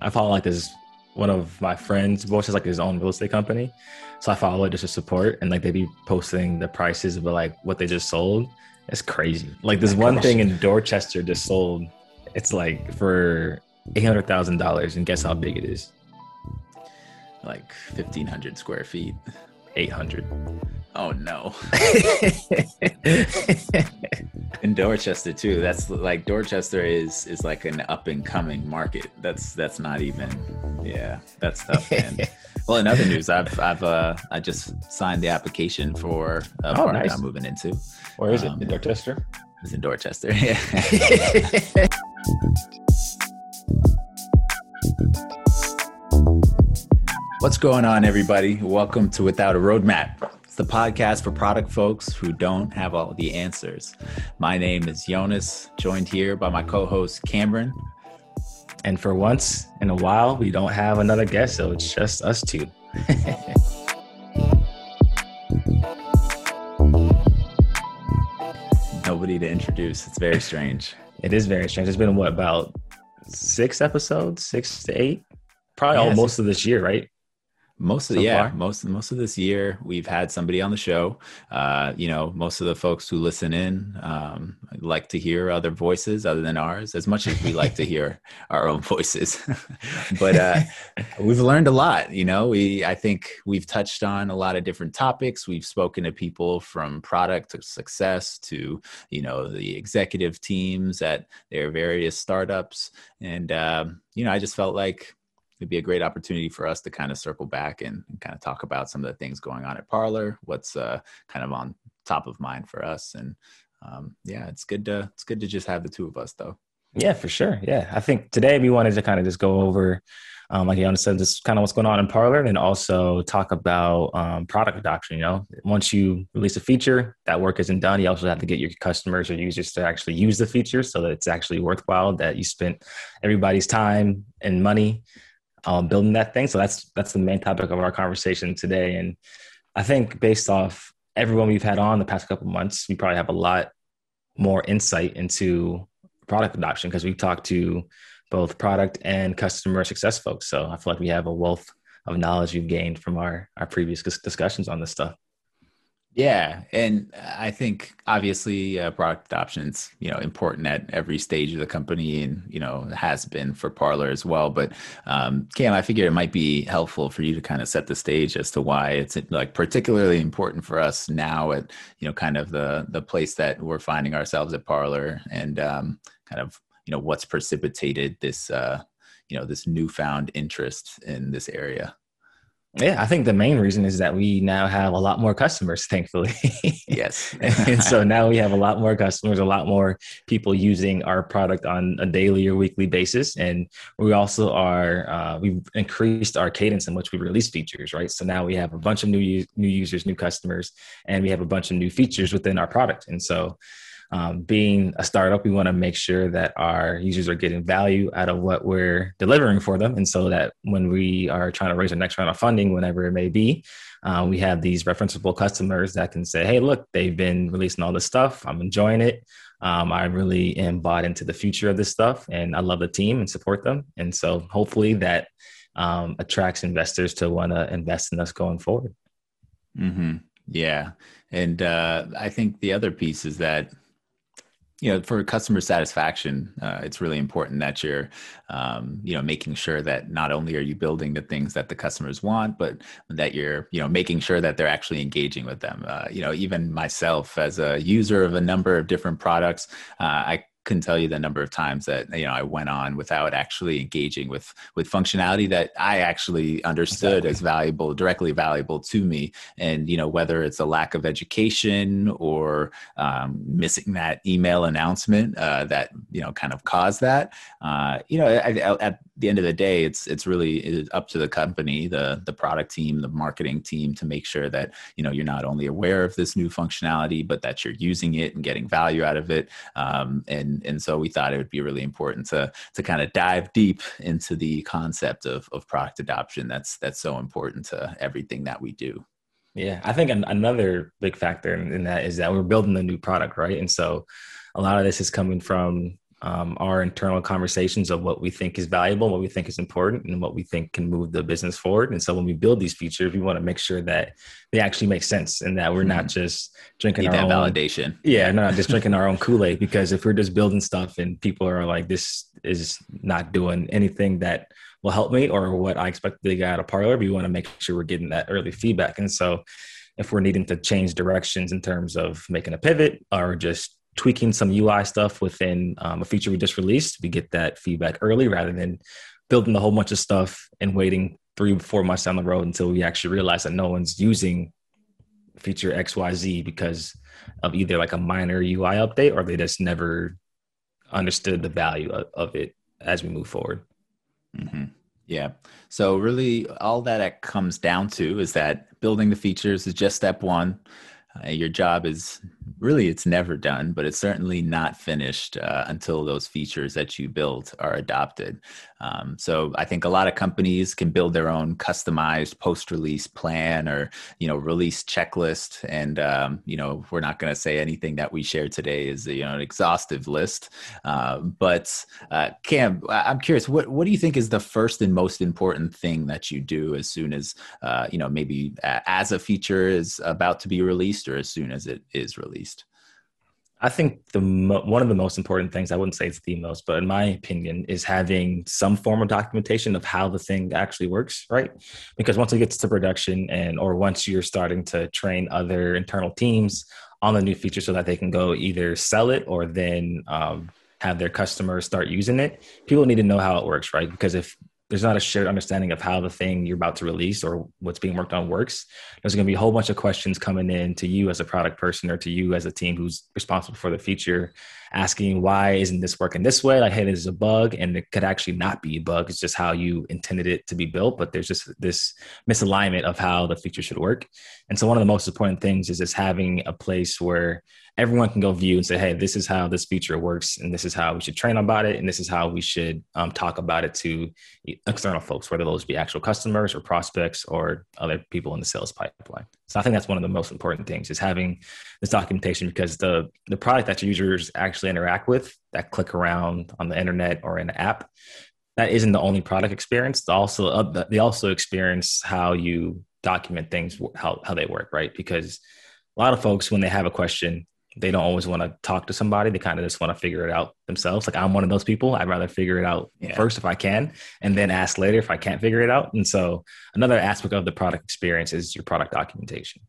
I follow like this one of my friends, both has like his own real estate company. So I follow it just to support and like they'd be posting the prices of like what they just sold. It's crazy. Like this one thing in Dorchester just sold. It's like for eight hundred thousand dollars, and guess how big it is? Like fifteen hundred square feet. Eight hundred. Oh no. in Dorchester too. That's like Dorchester is is like an up and coming market. That's that's not even yeah, that's tough, man. well, in other news, I've I've uh I just signed the application for a oh, nice. I'm moving into. Where is it? Um, in Dorchester? It's in Dorchester. Yeah. What's going on, everybody? Welcome to Without a Roadmap. The podcast for product folks who don't have all the answers. My name is Jonas, joined here by my co host Cameron. And for once in a while, we don't have another guest, so it's just us two. Nobody to introduce. It's very strange. it is very strange. It's been what about six episodes, six to eight? Probably yeah, all most of this year, right? Most of so yeah far? most most of this year we've had somebody on the show. Uh, you know most of the folks who listen in um, like to hear other voices other than ours as much as we like to hear our own voices. But uh, we've learned a lot you know? We i think we've touched on a lot of different topics. We've spoken to people from product to success to you know the executive teams at their various startups. And um, you know i just felt like it'd be a great opportunity for us to kind of circle back and, and kind of talk about some of the things going on at Parlor, what's uh, kind of on top of mind for us. And um, yeah, it's good to it's good to just have the two of us though. Yeah, for sure. Yeah, I think today we wanted to kind of just go over, um, like Yana said, just kind of what's going on in Parlor, and also talk about um, product adoption. You know, once you release a feature, that work isn't done. You also have to get your customers or users to actually use the feature, so that it's actually worthwhile. That you spent everybody's time and money um, building that thing. So that's that's the main topic of our conversation today. And I think based off everyone we've had on the past couple months, we probably have a lot more insight into product adoption because we've talked to both product and customer success folks. So I feel like we have a wealth of knowledge we've gained from our our previous discussions on this stuff. Yeah, and I think obviously uh, product adoption is you know important at every stage of the company, and you know has been for Parlor as well. But um, Cam, I figure it might be helpful for you to kind of set the stage as to why it's like particularly important for us now at you know kind of the the place that we're finding ourselves at Parlor, and um, kind of you know what's precipitated this uh, you know this newfound interest in this area. Yeah, I think the main reason is that we now have a lot more customers, thankfully. yes. and so now we have a lot more customers, a lot more people using our product on a daily or weekly basis. And we also are, uh, we've increased our cadence in which we release features, right? So now we have a bunch of new, new users, new customers, and we have a bunch of new features within our product. And so um, being a startup, we want to make sure that our users are getting value out of what we're delivering for them. And so that when we are trying to raise our next round of funding, whenever it may be, uh, we have these referenceable customers that can say, hey, look, they've been releasing all this stuff. I'm enjoying it. Um, I really am bought into the future of this stuff and I love the team and support them. And so hopefully that um, attracts investors to want to invest in us going forward. Mm-hmm. Yeah. And uh, I think the other piece is that you know for customer satisfaction uh, it's really important that you're um, you know making sure that not only are you building the things that the customers want but that you're you know making sure that they're actually engaging with them. Uh, you know even myself as a user of a number of different products uh, i couldn't tell you the number of times that you know I went on without actually engaging with with functionality that I actually understood exactly. as valuable, directly valuable to me. And you know whether it's a lack of education or um, missing that email announcement uh, that you know kind of caused that. Uh, you know, at, at, the end of the day, it's it's really up to the company, the the product team, the marketing team to make sure that you know you're not only aware of this new functionality, but that you're using it and getting value out of it. Um, and and and so we thought it would be really important to to kind of dive deep into the concept of of product adoption. That's that's so important to everything that we do. Yeah, I think an, another big factor in, in that is that we're building a new product, right? And so a lot of this is coming from um, our internal conversations of what we think is valuable, what we think is important, and what we think can move the business forward. And so when we build these features, we want to make sure that they actually make sense and that we're not mm-hmm. just drinking Need our own validation. Yeah, not just drinking our own Kool Aid. Because if we're just building stuff and people are like, "This is not doing anything that will help me," or what I expect to get out of Parlor, we want to make sure we're getting that early feedback. And so if we're needing to change directions in terms of making a pivot or just tweaking some UI stuff within um, a feature we just released, we get that feedback early rather than building a whole bunch of stuff and waiting three, four months down the road until we actually realize that no one's using feature XYZ because of either like a minor UI update or they just never understood the value of, of it as we move forward. Mm-hmm. Yeah. So really all that it comes down to is that building the features is just step one. Uh, your job is really it's never done but it's certainly not finished uh, until those features that you build are adopted. Um, so i think a lot of companies can build their own customized post-release plan or you know release checklist and um, you know we're not going to say anything that we share today is you know an exhaustive list. Uh, but uh, cam i'm curious what, what do you think is the first and most important thing that you do as soon as uh, you know maybe as a feature is about to be released or as soon as it is released I think the mo- one of the most important things I wouldn't say it's the most, but in my opinion, is having some form of documentation of how the thing actually works, right? Because once it gets to production and or once you're starting to train other internal teams on the new feature so that they can go either sell it or then um, have their customers start using it, people need to know how it works, right? Because if there's not a shared understanding of how the thing you're about to release or what's being worked on works, there's going to be a whole bunch of questions coming in to you as a product person or to you as a team who's responsible for the feature, asking why isn't this working this way? Like, hey, this is a bug, and it could actually not be a bug. It's just how you intended it to be built, but there's just this misalignment of how the feature should work. And so, one of the most important things is just having a place where everyone can go view and say, hey, this is how this feature works, and this is how we should train about it, and this is how we should um, talk about it to external folks, whether those be actual customers or prospects or other people in the sales pipeline. So I think that's one of the most important things is having this documentation because the the product that your users actually interact with, that click around on the internet or in an app, that isn't the only product experience. They also uh, they also experience how you document things how how they work, right? Because a lot of folks when they have a question they don't always want to talk to somebody. They kind of just want to figure it out themselves. Like I'm one of those people. I'd rather figure it out yeah. first if I can, and then ask later if I can't figure it out. And so another aspect of the product experience is your product documentation.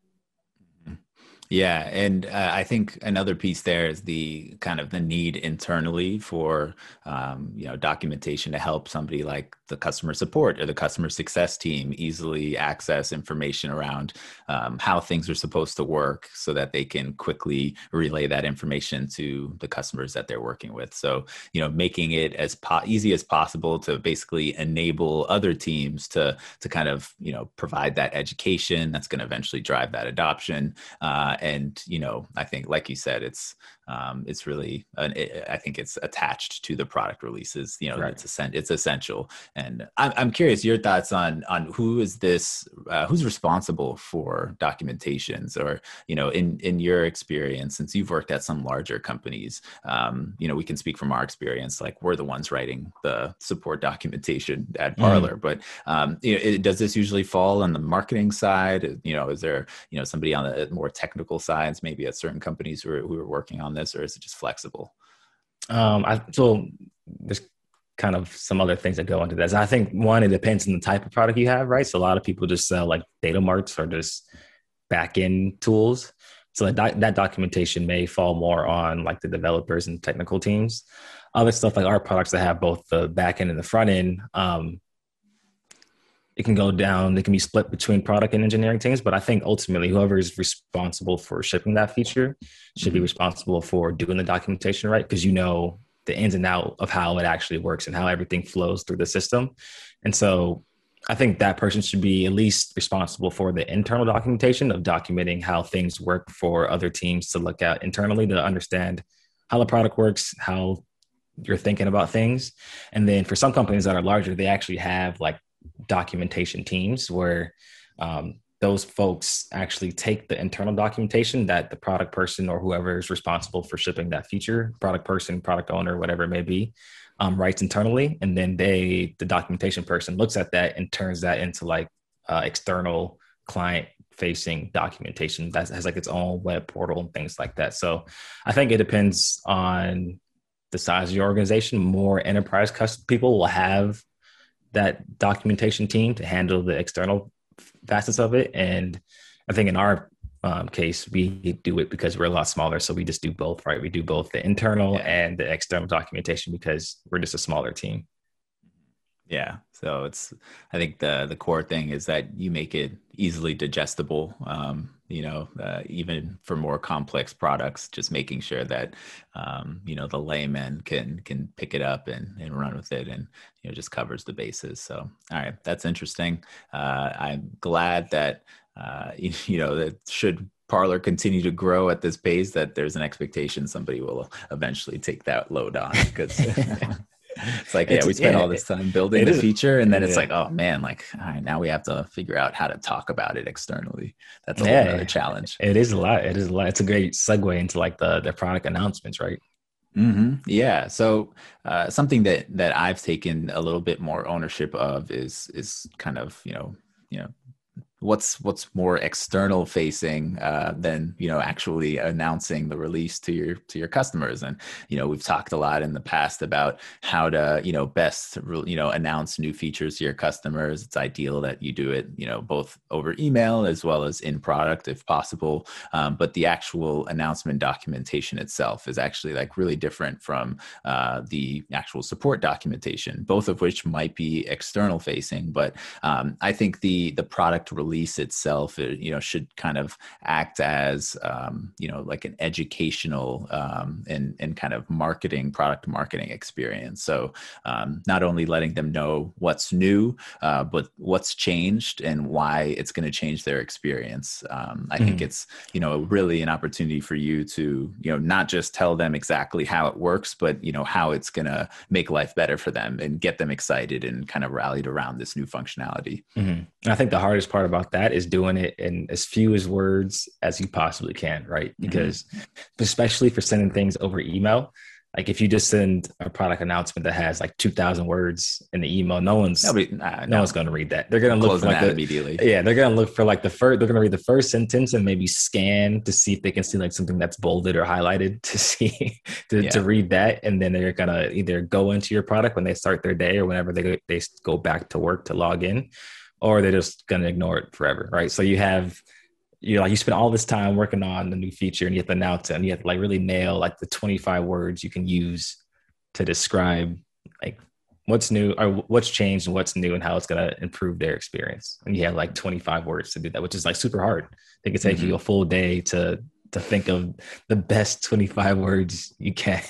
Yeah, and uh, I think another piece there is the kind of the need internally for um, you know documentation to help somebody like the customer support or the customer success team easily access information around um, how things are supposed to work, so that they can quickly relay that information to the customers that they're working with. So you know, making it as po- easy as possible to basically enable other teams to to kind of you know provide that education that's going to eventually drive that adoption. Uh, and you know i think like you said it's um, it's really an, it, i think it's attached to the product releases you know right. it's a, it's essential and I'm, I'm curious your thoughts on on who is this uh, who's responsible for documentations or you know in in your experience since you've worked at some larger companies um, you know we can speak from our experience like we're the ones writing the support documentation at mm-hmm. parlor mm. but um, you know, it, does this usually fall on the marketing side you know is there you know somebody on the more technical sides maybe at certain companies who are, who are working on this or is it just flexible? Um i so there's kind of some other things that go into this. I think one it depends on the type of product you have right? So a lot of people just sell like data marts or just back end tools. So that, that documentation may fall more on like the developers and technical teams. Other stuff like our products that have both the back end and the front end um, it can go down it can be split between product and engineering teams but i think ultimately whoever is responsible for shipping that feature should be mm-hmm. responsible for doing the documentation right because you know the ins and out of how it actually works and how everything flows through the system and so i think that person should be at least responsible for the internal documentation of documenting how things work for other teams to look at internally to understand how the product works how you're thinking about things and then for some companies that are larger they actually have like documentation teams where um, those folks actually take the internal documentation that the product person or whoever is responsible for shipping that feature, product person, product owner, whatever it may be, um, writes internally, and then they, the documentation person, looks at that and turns that into like uh, external client facing documentation that has like its own web portal and things like that. So I think it depends on the size of your organization. More enterprise people will have that documentation team to handle the external facets of it. And I think in our um, case, we do it because we're a lot smaller. So we just do both, right? We do both the internal yeah. and the external documentation because we're just a smaller team. Yeah. So it's, I think the the core thing is that you make it easily digestible. Um, you know, uh, even for more complex products, just making sure that um, you know the layman can can pick it up and and run with it, and you know just covers the bases. So, all right, that's interesting. Uh, I'm glad that uh, you, you know that should Parlor continue to grow at this pace that there's an expectation somebody will eventually take that load on because it's like, yeah, we spent yeah, all this time building the is, feature, and then it's like, oh man, like, all right, now we have to figure out how to talk about it externally. That's a whole other challenge. It is a lot. It is a lot. It's a great segue into like the the product announcements, right? Mm-hmm. Yeah. So uh, something that that I've taken a little bit more ownership of is is kind of you know you know what's what's more external facing uh, than you know actually announcing the release to your to your customers? And you know we've talked a lot in the past about how to you know best you know announce new features to your customers. It's ideal that you do it you know both over email as well as in product if possible. Um, but the actual announcement documentation itself is actually like really different from uh, the actual support documentation both of which might be external facing. But um, i think the the product release release itself, it, you know, should kind of act as, um, you know, like an educational um, and and kind of marketing, product marketing experience. So um, not only letting them know what's new, uh, but what's changed and why it's going to change their experience. Um, I mm-hmm. think it's you know really an opportunity for you to you know not just tell them exactly how it works, but you know how it's going to make life better for them and get them excited and kind of rallied around this new functionality. Mm-hmm. I think the hardest part about about that is doing it in as few as words as you possibly can, right? Mm-hmm. Because mm-hmm. especially for sending things over email, like if you just send a product announcement that has like 2000 words in the email no one's Nobody, nah, no, no, one's going to read that they're going to look for like the, immediately yeah they're going to look for like the first they're going to read the first sentence and maybe scan to see if they can see like something that's bolded or highlighted to see to, yeah. to read that and then they're going to either go into your product when they start their day or whenever they, they go back to work to log in or they're just going to ignore it forever, right? So you have you know, like you spend all this time working on the new feature and you have to announce it and you have to like really nail like the 25 words you can use to describe like what's new or what's changed and what's new and how it's going to improve their experience and you have like 25 words to do that which is like super hard it could take mm-hmm. you a full day to to think of the best 25 words you can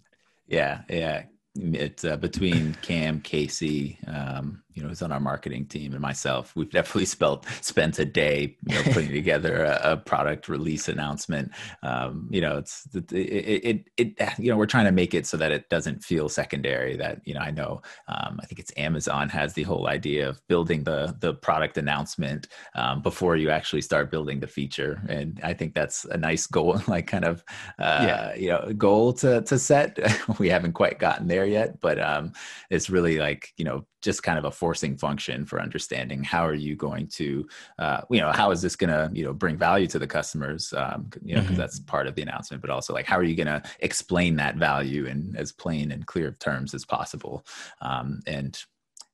yeah yeah it's uh, between cam casey um, you know, who's on our marketing team and myself, we've definitely spent spent a day, you know, putting together a, a, product release announcement. Um, you know, it's it, it, it, you know, we're trying to make it so that it doesn't feel secondary. That you know, I know, um, I think it's Amazon has the whole idea of building the the product announcement um, before you actually start building the feature, and I think that's a nice goal, like kind of, uh, yeah. you know, goal to to set. we haven't quite gotten there yet, but um, it's really like you know just kind of a forcing function for understanding how are you going to uh, you know how is this going to you know bring value to the customers um, you know because mm-hmm. that's part of the announcement but also like how are you going to explain that value in as plain and clear terms as possible um, and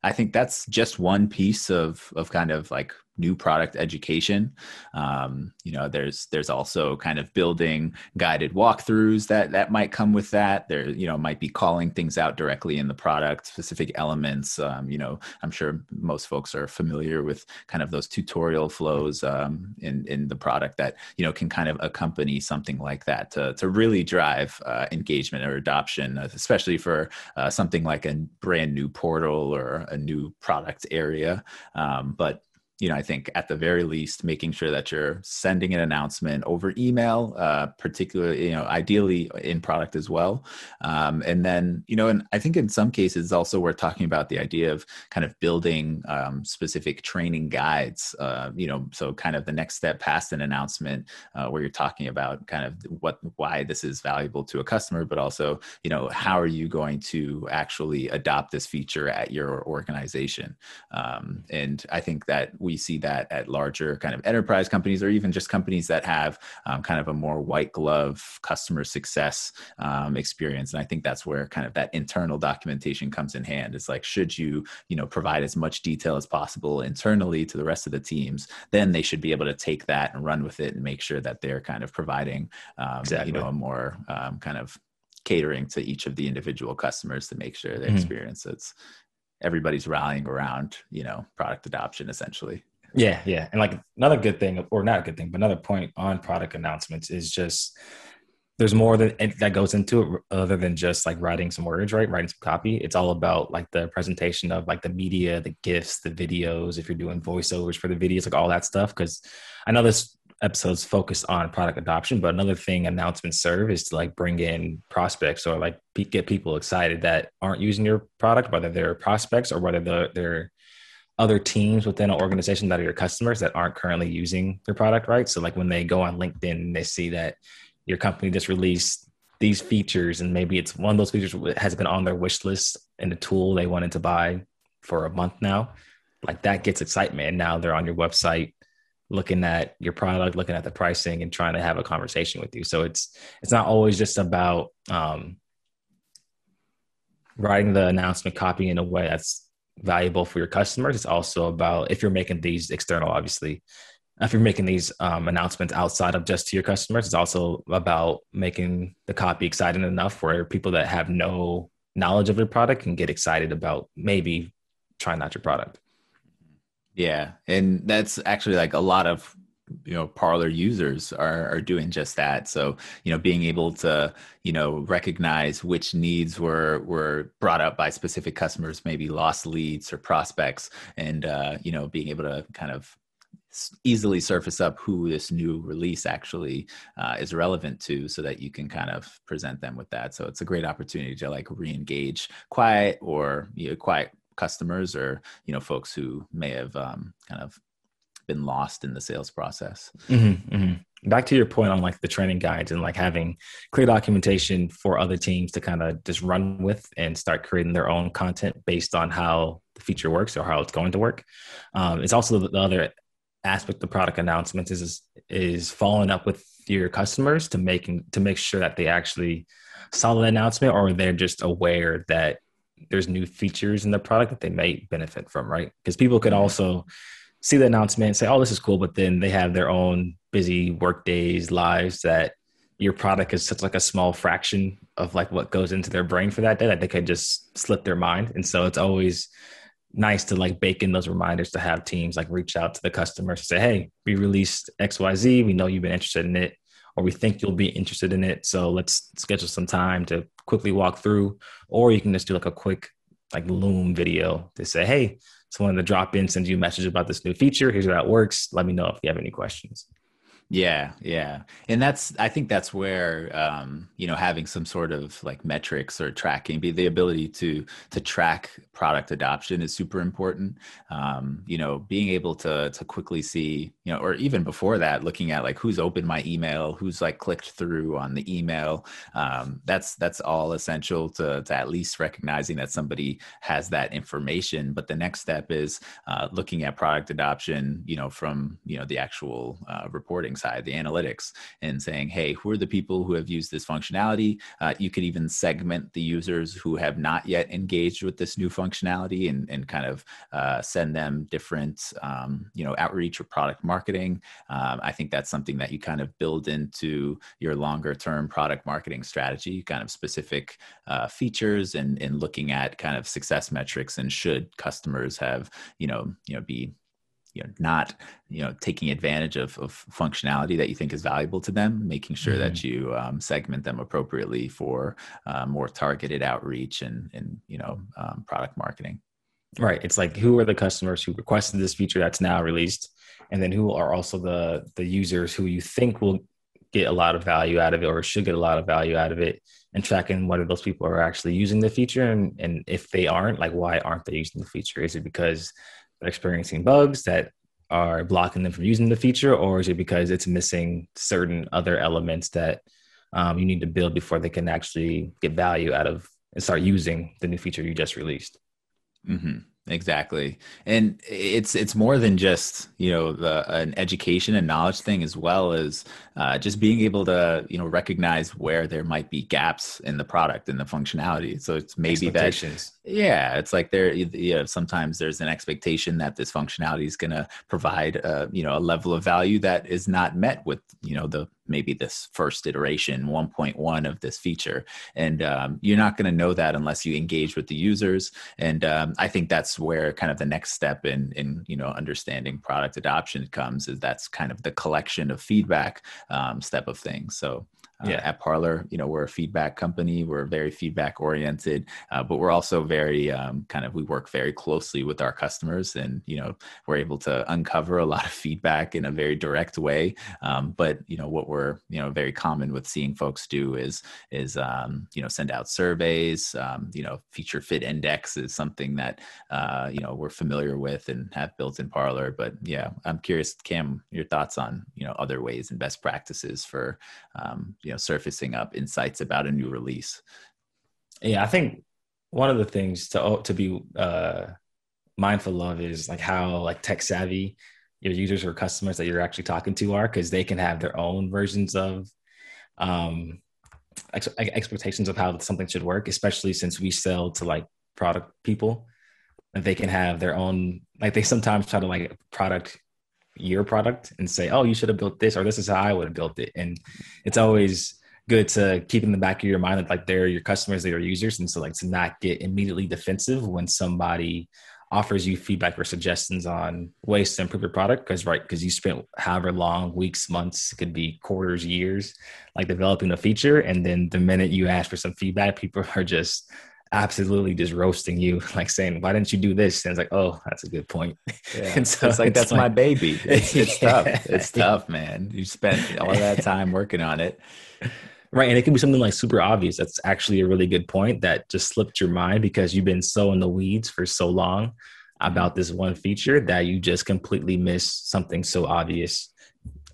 I think that's just one piece of of kind of like new product education. Um, you know, there's there's also kind of building guided walkthroughs that that might come with that. There, you know, might be calling things out directly in the product, specific elements. Um, you know, I'm sure most folks are familiar with kind of those tutorial flows um, in in the product that you know can kind of accompany something like that to to really drive uh, engagement or adoption, especially for uh, something like a brand new portal or a new product area. Um, but you know, I think at the very least, making sure that you're sending an announcement over email, uh, particularly, you know, ideally in product as well. Um, and then, you know, and I think in some cases also we're talking about the idea of kind of building um, specific training guides, uh, you know, so kind of the next step past an announcement uh, where you're talking about kind of what, why this is valuable to a customer, but also, you know, how are you going to actually adopt this feature at your organization? Um, and I think that we see that at larger kind of enterprise companies or even just companies that have um, kind of a more white glove customer success um, experience and i think that's where kind of that internal documentation comes in hand it's like should you you know provide as much detail as possible internally to the rest of the teams then they should be able to take that and run with it and make sure that they're kind of providing um, exactly. you know a more um, kind of catering to each of the individual customers to make sure the mm-hmm. experience is everybody's rallying around you know product adoption essentially. Yeah yeah. And like another good thing or not a good thing but another point on product announcements is just there's more that that goes into it other than just like writing some words right? Writing some copy. It's all about like the presentation of like the media the gifs the videos if you're doing voiceovers for the videos like all that stuff. Because i know this episodes focused on product adoption but another thing announcements serve is to like bring in prospects or like get people excited that aren't using your product whether they're prospects or whether they're, they're other teams within an organization that are your customers that aren't currently using your product right? So like when they go on linkedin and they see that your company just released these features and maybe it's one of those features has been on their wish list and the tool they wanted to buy for a month now like that gets excitement. And now they're on your website looking at your product, looking at the pricing, and trying to have a conversation with you. So it's it's not always just about um, writing the announcement copy in a way that's valuable for your customers. It's also about if you're making these external, obviously, if you're making these um, announcements outside of just to your customers, it's also about making the copy exciting enough where people that have no knowledge of your product can get excited about maybe trying out your product. Yeah, and that's actually like a lot of you know parlor users are are doing just that. So you know being able to you know recognize which needs were were brought up by specific customers maybe lost leads or prospects and uh you know being able to kind of easily surface up who this new release actually uh, is relevant to so that you can kind of present them with that. So it's a great opportunity to like re-engage quiet or you know, quiet customers or you know folks who may have um, kind of been lost in the sales process mm-hmm, mm-hmm. back to your point on like the training guides and like having clear documentation for other teams to kind of just run with and start creating their own content based on how the feature works or how it's going to work um, it's also the other aspect of product announcements is is following up with your customers to making to make sure that they actually saw the announcement or they're just aware that there's new features in the product that they may benefit from, right? Because people could mm-hmm. also see the announcement and say, "Oh, this is cool," but then they have their own busy work days, lives that your product is such like a small fraction of like what goes into their brain for that day that they could just slip their mind. And so it's always nice to like bake in those reminders to have teams like reach out to the customers to say, "Hey, we released XYZ. We know you've been interested in it." Or we think you'll be interested in it. So let's schedule some time to quickly walk through, or you can just do like a quick like Loom video to say, hey, someone to drop in sends you a message about this new feature. Here's how that works. Let me know if you have any questions. Yeah, yeah. And that's I think that's where um, you know, having some sort of like metrics or tracking, be the ability to to track product adoption is super important. Um, you know, being able to to quickly see, you know, or even before that, looking at like who's opened my email, who's like clicked through on the email. Um, that's that's all essential to to at least recognizing that somebody has that information. But the next step is uh, looking at product adoption, you know, from you know the actual uh, reporting side, the analytics, and saying, hey, who are the people who have used this functionality? Uh, you could even segment the users who have not yet engaged with this new functionality and, and kind of uh, send them different, um, you know, outreach or product marketing. Um, I think that's something that you kind of build into your longer term product marketing strategy, kind of specific uh, features and, and looking at kind of success metrics and should customers have, you know, you know, be you know not you know taking advantage of, of functionality that you think is valuable to them making sure mm-hmm. that you um, segment them appropriately for uh, more targeted outreach and and you know um, product marketing Right. It's like who are the customers who requested this feature that's now released, and then who are also the the users who you think will get a lot of value out of it or should get a lot of value out of it, and tracking whether those people are actually using the feature, and and if they aren't, like why aren't they using the feature? Is it because experiencing bugs that are blocking them from using the feature, or is it because it's missing certain other elements that um, you need to build before they can actually get value out of and start using the new feature you just released? Mm-hmm. Exactly, and it's it's more than just you know the an education and knowledge thing as well as uh, just being able to you know recognize where there might be gaps in the product and the functionality. So it's maybe that yeah, it's like there you know sometimes there's an expectation that this functionality is going to provide uh, you know a level of value that is not met with you know the maybe this first iteration 1.1 of this feature. And um, you're not going to know that unless you engage with the users. And um, i think that's where kind of the next step in in you know understanding product adoption comes is that's kind of the collection of feedback um, step of things. So uh, yeah. at Parlor. You know, we're a feedback company. We're very feedback oriented, uh, but we're also very um, kind of we work very closely with our customers, and you know, we're able to uncover a lot of feedback in a very direct way. Um, but you know, what we're you know very common with seeing folks do is is um, you know send out surveys. Um, you know, feature fit index is something that uh, you know we're familiar with and have built in Parlor. But yeah, I'm curious, Cam, your thoughts on you know other ways and best practices for um, you know surfacing up insights about a new release. Yeah i think one of the things to oh, to be uh, mindful of is like how like tech savvy your users or customers that you're actually talking to are because they can have their own versions of um ex- expectations of how something should work especially since we sell to like product people. And they can have their own like they sometimes try to like product your product and say, oh, you should have built this, or this is how I would have built it. And it's always good to keep in the back of your mind that like they're your customers, they're your users. And so like to not get immediately defensive when somebody offers you feedback or suggestions on ways to improve your product. Cause right, because you spent however long, weeks, months, could be quarters, years, like developing a feature. And then the minute you ask for some feedback, people are just absolutely just roasting you, like saying, "Why didn't you do this?" And it's like, "Oh, that's a good point." Yeah. and so it's like it's that's like, my baby. It's, it's tough. It's tough, man. You spent all that time working on it, right? And it can be something like super obvious. That's actually a really good point that just slipped your mind because you've been so in the weeds for so long about this one feature that you just completely miss something so obvious.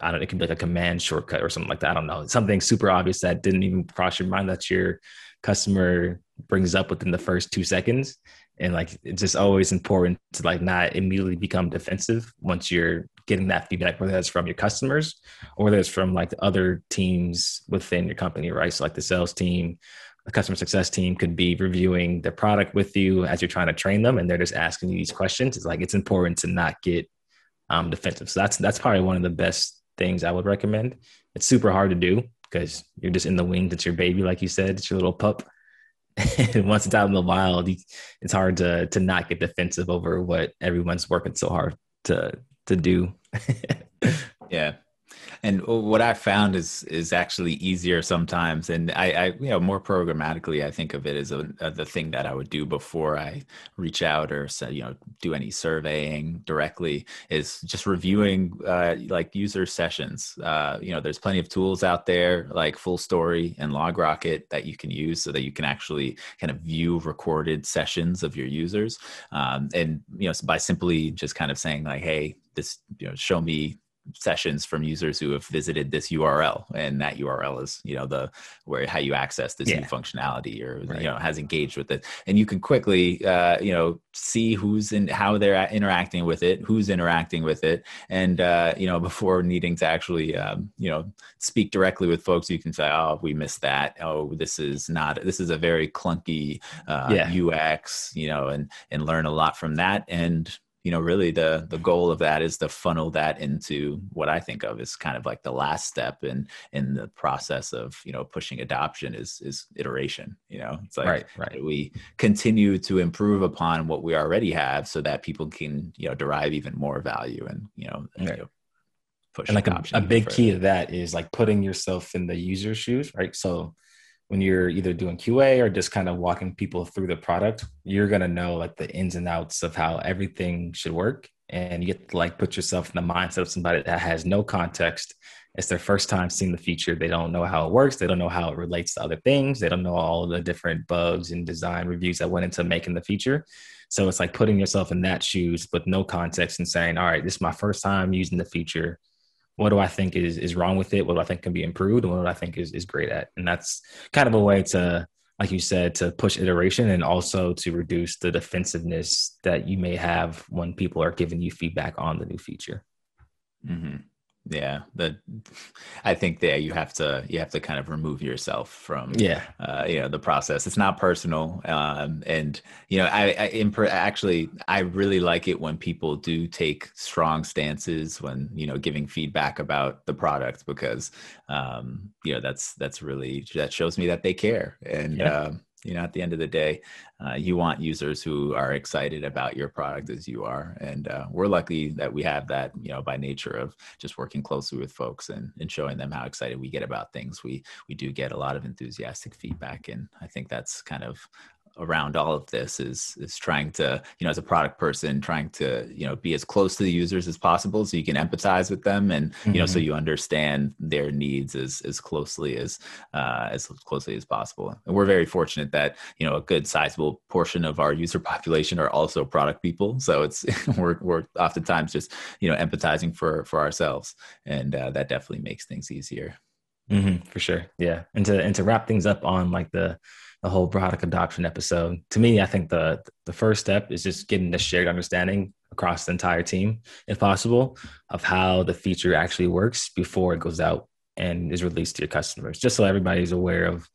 I don't know, it can be like a command shortcut or something like that. I don't know. Something super obvious that didn't even cross your mind that your customer brings up within the first two seconds. And like it's just always important to like not immediately become defensive once you're getting that feedback whether that's from your customers or whether it's from like the other teams within your company right? So like the sales team the customer success team could be reviewing the product with you as you're trying to train them and they're just asking you these questions. It's like it's important to not get um, defensive. So that's that's probably one of the best things i would recommend. It's super hard to do because you're just in the wings it's your baby like you said it's your little pup and once it's out in the wild, it's hard to to not get defensive over what everyone's working so hard to to do. yeah, and what I found is is actually easier sometimes, and I, I you know more programmatically. I think of it as a, a, the thing that I would do before I reach out or say, you know do any surveying directly is just reviewing uh, like user sessions. Uh, you know, there's plenty of tools out there like Fullstory and LogRocket that you can use so that you can actually kind of view recorded sessions of your users, um, and you know by simply just kind of saying like, hey, this you know show me sessions from users who have visited this URL, and that URL is you know the where how you access this yeah. new functionality or right. you know has engaged with it, and you can quickly uh, you know see who's in how they're interacting with it, who's interacting with it, and uh, you know before needing to actually um, you know speak directly with folks, you can say, oh, we missed that. Oh, this is not this is a very clunky uh, yeah. UX, you know, and and learn a lot from that and you know really the the goal of that is to funnel that into what i think of as kind of like the last step in in the process of you know pushing adoption is is iteration you know it's like right, right. we continue to improve upon what we already have so that people can you know derive even more value and you know, right. you know push and like a, a big further. key of that is like putting yourself in the user shoes right so when you're either doing QA or just kind of walking people through the product, you're going to know like the ins and outs of how everything should work. And you get to like put yourself in the mindset of somebody that has no context. It's their first time seeing the feature. They don't know how it works. They don't know how it relates to other things. They don't know all the different bugs and design reviews that went into making the feature. So it's like putting yourself in that shoes with no context and saying, all right, this is my first time using the feature what do I think is is wrong with it? What do I think can be improved? And what do I think is is great at? And that's kind of a way to, like you said, to push iteration and also to reduce the defensiveness that you may have when people are giving you feedback on the new feature. Mm-hmm yeah the i think that you have to you have to kind of remove yourself from yeah uh, you know the process it's not personal um, and you know i, I imp- actually i really like it when people do take strong stances when you know giving feedback about the product because um, you know that's that's really that shows me that they care and yeah. uh, you know at the end of the day uh, you want users who are excited about your product as you are. And uh, we're lucky that we have that you know by nature of just working closely with folks and, and showing them how excited we get about things. We we do get a lot of enthusiastic feedback and i think that's kind of around all of this is is trying to you know as a product person trying to you know be as close to the users as possible so you can empathize with them and mm-hmm. you know so mm-hmm. you understand their needs as as closely as uh, as closely as possible. And we're very fortunate that you know a good sizable portion of our user population are also product people. So it's we're we're oftentimes just you know empathizing for for ourselves. And uh, that definitely makes things easier. Mm-hmm, for sure. Yeah. And to and to wrap things up on like the the whole product adoption episode. To me, I think the the first step is just getting the shared understanding across the entire team, if possible, of how the feature actually works before it goes out and is released to your customers, just so everybody's aware of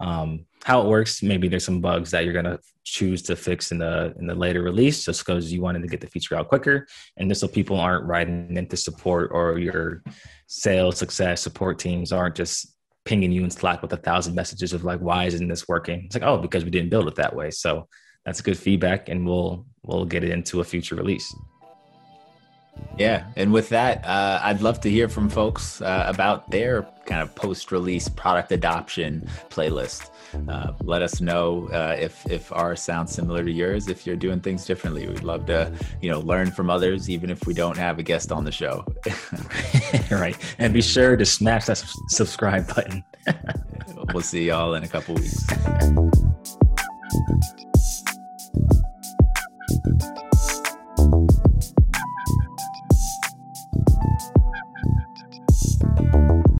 um, how it works. Maybe there's some bugs that you're gonna choose to fix in the in the later release, just because you wanted to get the feature out quicker, and just so people aren't writing into support or your sales success support teams aren't just pinging you in Slack with a thousand messages of like, why isn't this working? It's like, oh, because we didn't build it that way. So that's good feedback, and we'll we'll get it into a future release. Yeah, and with that, uh, I'd love to hear from folks uh, about their kind of post-release product adoption playlist. Uh, let us know uh, if if ours sounds similar to yours. If you're doing things differently, we'd love to you know learn from others, even if we don't have a guest on the show. right, and be sure to smash that subscribe button. we'll see y'all in a couple weeks.